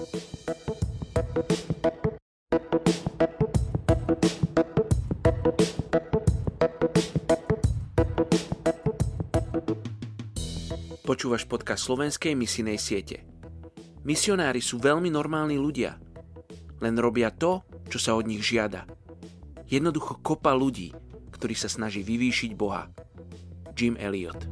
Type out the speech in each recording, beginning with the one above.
Počúvaš podcast slovenskej misijnej siete. Misionári sú veľmi normálni ľudia. Len robia to, čo sa od nich žiada. Jednoducho kopa ľudí, ktorí sa snaží vyvýšiť Boha. Jim Elliot.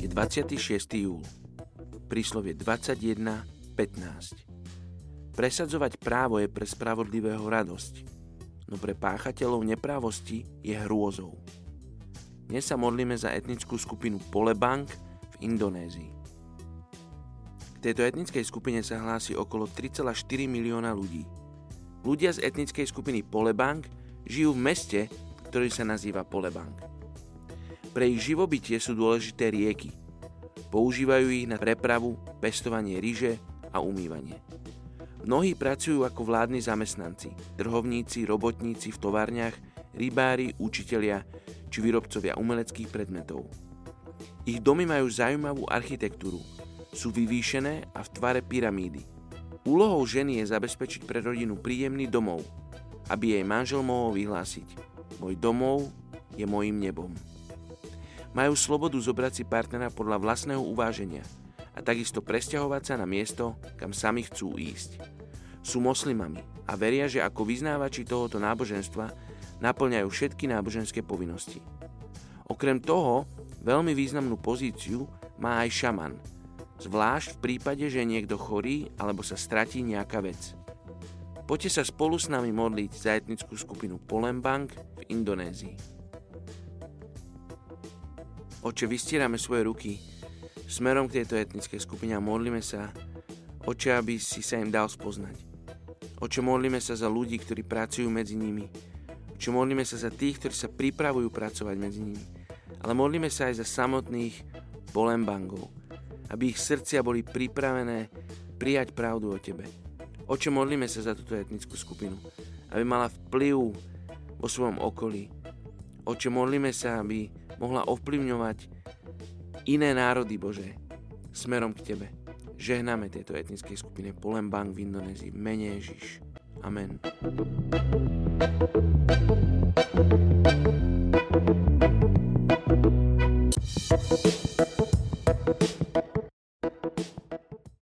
Je 26. júl. Príslovie 21.15. Presadzovať právo je pre spravodlivého radosť, no pre páchateľov neprávosti je hrôzou. Dnes sa modlíme za etnickú skupinu Polebank v Indonézii. Tejto etnickej skupine sa hlási okolo 3,4 milióna ľudí. Ľudia z etnickej skupiny Polebank žijú v meste, ktorý sa nazýva Polebank. Pre ich živobytie sú dôležité rieky. Používajú ich na prepravu, pestovanie ryže a umývanie. Mnohí pracujú ako vládni zamestnanci, trhovníci, robotníci v továrniach, rybári, učitelia či výrobcovia umeleckých predmetov. Ich domy majú zaujímavú architektúru, sú vyvýšené a v tvare pyramídy. Úlohou ženy je zabezpečiť pre rodinu príjemný domov, aby jej manžel mohol vyhlásiť Môj domov je mojim nebom. Majú slobodu zobrať si partnera podľa vlastného uváženia a takisto presťahovať sa na miesto, kam sami chcú ísť. Sú moslimami a veria, že ako vyznávači tohoto náboženstva naplňajú všetky náboženské povinnosti. Okrem toho, veľmi významnú pozíciu má aj šaman, zvlášť v prípade, že niekto chorý alebo sa stratí nejaká vec. Poďte sa spolu s nami modliť za etnickú skupinu Polembang v Indonézii. Oče, vystierame svoje ruky smerom k tejto etnickej skupine a modlíme sa, Oče, aby si sa im dal spoznať. Oče, modlíme sa za ľudí, ktorí pracujú medzi nimi, čo modlíme sa za tých, ktorí sa pripravujú pracovať medzi nimi. Ale modlíme sa aj za samotných bolembangov, aby ich srdcia boli pripravené prijať pravdu o Tebe. Oče, modlíme sa za túto etnickú skupinu, aby mala vplyv vo svojom okolí. Oče, modlíme sa, aby mohla ovplyvňovať iné národy, Bože, smerom k Tebe. Žehnáme tejto etnickej skupine Polembang v Indonézii mene Ježiš. Amen. thank you